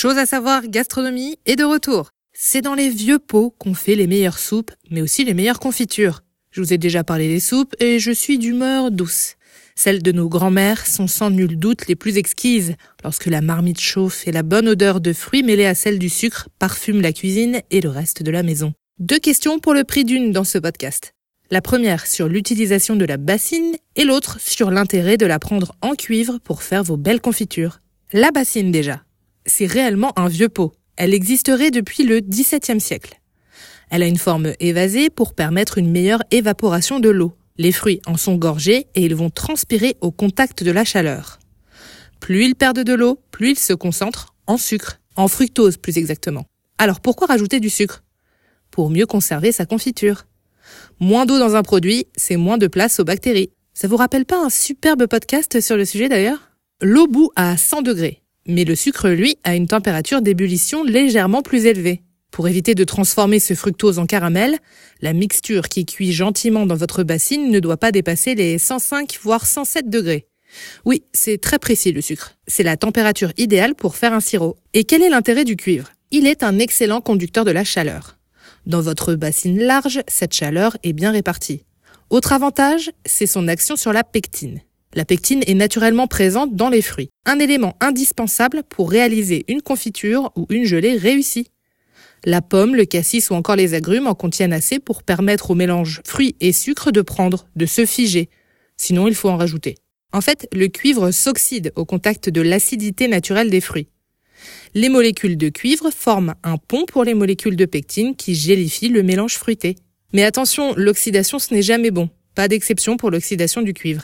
Chose à savoir, gastronomie est de retour. C'est dans les vieux pots qu'on fait les meilleures soupes, mais aussi les meilleures confitures. Je vous ai déjà parlé des soupes et je suis d'humeur douce. Celles de nos grands-mères sont sans nul doute les plus exquises, lorsque la marmite chauffe et la bonne odeur de fruits mêlés à celle du sucre parfume la cuisine et le reste de la maison. Deux questions pour le prix d'une dans ce podcast. La première sur l'utilisation de la bassine et l'autre sur l'intérêt de la prendre en cuivre pour faire vos belles confitures. La bassine déjà c'est réellement un vieux pot. Elle existerait depuis le XVIIe siècle. Elle a une forme évasée pour permettre une meilleure évaporation de l'eau. Les fruits en sont gorgés et ils vont transpirer au contact de la chaleur. Plus ils perdent de l'eau, plus ils se concentrent en sucre, en fructose plus exactement. Alors pourquoi rajouter du sucre? Pour mieux conserver sa confiture. Moins d'eau dans un produit, c'est moins de place aux bactéries. Ça vous rappelle pas un superbe podcast sur le sujet d'ailleurs? L'eau bout à 100 degrés. Mais le sucre, lui, a une température d'ébullition légèrement plus élevée. Pour éviter de transformer ce fructose en caramel, la mixture qui cuit gentiment dans votre bassine ne doit pas dépasser les 105 voire 107 degrés. Oui, c'est très précis le sucre. C'est la température idéale pour faire un sirop. Et quel est l'intérêt du cuivre? Il est un excellent conducteur de la chaleur. Dans votre bassine large, cette chaleur est bien répartie. Autre avantage, c'est son action sur la pectine. La pectine est naturellement présente dans les fruits, un élément indispensable pour réaliser une confiture ou une gelée réussie. La pomme, le cassis ou encore les agrumes en contiennent assez pour permettre au mélange fruits et sucre de prendre, de se figer. Sinon, il faut en rajouter. En fait, le cuivre s'oxyde au contact de l'acidité naturelle des fruits. Les molécules de cuivre forment un pont pour les molécules de pectine qui gélifient le mélange fruité. Mais attention, l'oxydation ce n'est jamais bon. Pas d'exception pour l'oxydation du cuivre.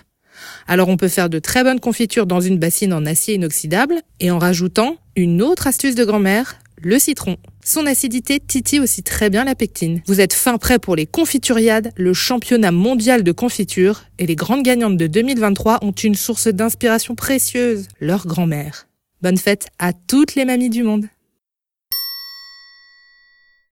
Alors on peut faire de très bonnes confitures dans une bassine en acier inoxydable et en rajoutant une autre astuce de grand-mère, le citron. Son acidité titille aussi très bien la pectine. Vous êtes fin prêt pour les confituriades, le championnat mondial de confiture, et les grandes gagnantes de 2023 ont une source d'inspiration précieuse, leur grand-mère. Bonne fête à toutes les mamies du monde.